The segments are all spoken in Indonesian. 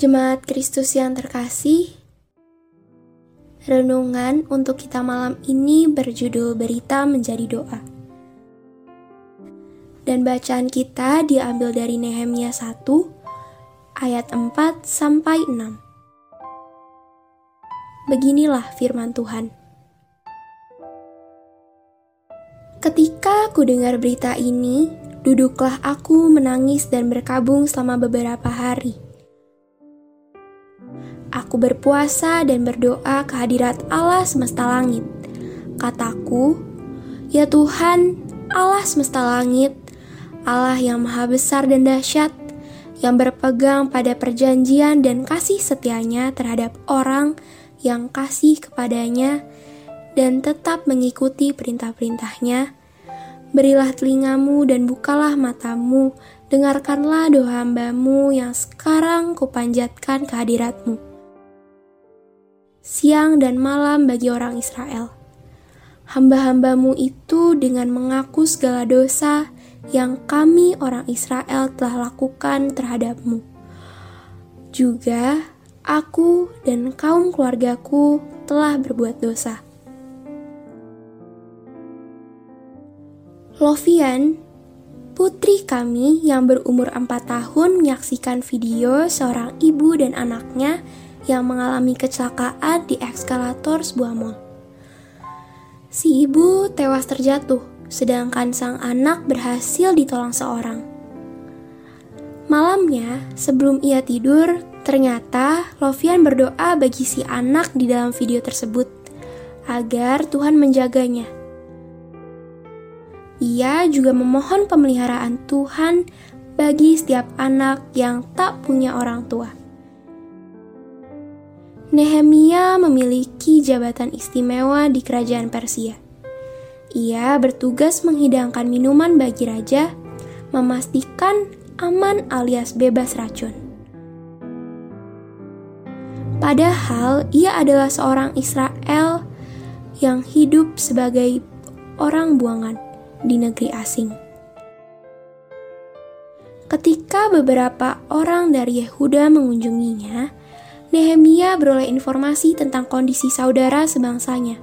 Jemaat Kristus yang terkasih, renungan untuk kita malam ini berjudul Berita Menjadi Doa. Dan bacaan kita diambil dari Nehemia 1 ayat 4 sampai 6. Beginilah firman Tuhan. Ketika aku dengar berita ini, duduklah aku menangis dan berkabung selama beberapa hari Aku berpuasa dan berdoa kehadirat Allah semesta langit. Kataku, Ya Tuhan, Allah semesta langit, Allah yang maha besar dan dahsyat, yang berpegang pada perjanjian dan kasih setianya terhadap orang yang kasih kepadanya dan tetap mengikuti perintah-perintahnya, berilah telingamu dan bukalah matamu, dengarkanlah doa hambamu yang sekarang kupanjatkan kehadiratmu siang dan malam bagi orang Israel. Hamba-hambamu itu dengan mengaku segala dosa yang kami orang Israel telah lakukan terhadapmu. Juga aku dan kaum keluargaku telah berbuat dosa. Lovian, putri kami yang berumur 4 tahun menyaksikan video seorang ibu dan anaknya yang mengalami kecelakaan di ekskalator sebuah mall. Si ibu tewas terjatuh, sedangkan sang anak berhasil ditolong seorang. Malamnya, sebelum ia tidur, ternyata Lovian berdoa bagi si anak di dalam video tersebut agar Tuhan menjaganya. Ia juga memohon pemeliharaan Tuhan bagi setiap anak yang tak punya orang tua. Nehemia memiliki jabatan istimewa di kerajaan Persia. Ia bertugas menghidangkan minuman bagi raja, memastikan aman alias bebas racun. Padahal ia adalah seorang Israel yang hidup sebagai orang buangan di negeri asing. Ketika beberapa orang dari Yehuda mengunjunginya, Nehemia beroleh informasi tentang kondisi saudara sebangsanya.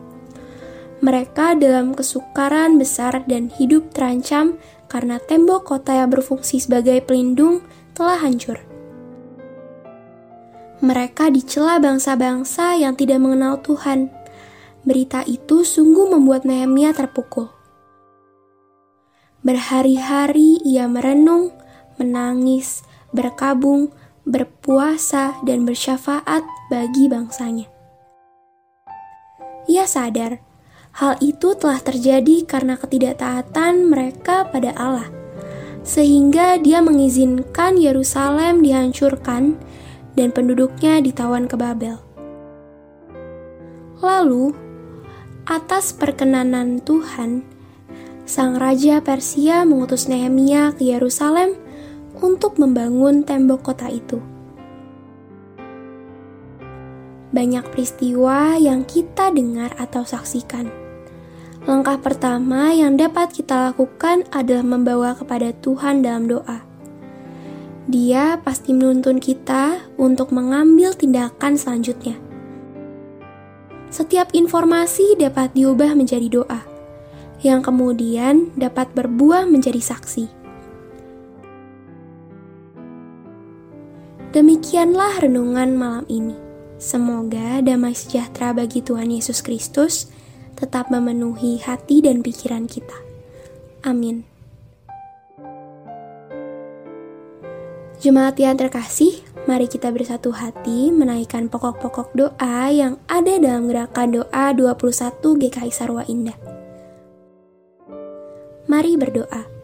Mereka dalam kesukaran besar dan hidup terancam karena tembok kota yang berfungsi sebagai pelindung telah hancur. Mereka dicela bangsa-bangsa yang tidak mengenal Tuhan. Berita itu sungguh membuat Nehemia terpukul. Berhari-hari ia merenung, menangis, berkabung, berpuasa, dan bersyafaat bagi bangsanya. Ia sadar hal itu telah terjadi karena ketidaktaatan mereka pada Allah, sehingga dia mengizinkan Yerusalem dihancurkan dan penduduknya ditawan ke Babel. Lalu, atas perkenanan Tuhan, sang raja Persia mengutus Nehemia ke Yerusalem untuk membangun tembok kota itu. Banyak peristiwa yang kita dengar atau saksikan. Langkah pertama yang dapat kita lakukan adalah membawa kepada Tuhan dalam doa. Dia pasti menuntun kita untuk mengambil tindakan selanjutnya. Setiap informasi dapat diubah menjadi doa, yang kemudian dapat berbuah menjadi saksi. Demikianlah renungan malam ini. Semoga damai sejahtera bagi Tuhan Yesus Kristus tetap memenuhi hati dan pikiran kita. Amin. Jemaat yang terkasih, mari kita bersatu hati menaikkan pokok-pokok doa yang ada dalam gerakan doa 21 GKI Sarwa Indah. Mari berdoa.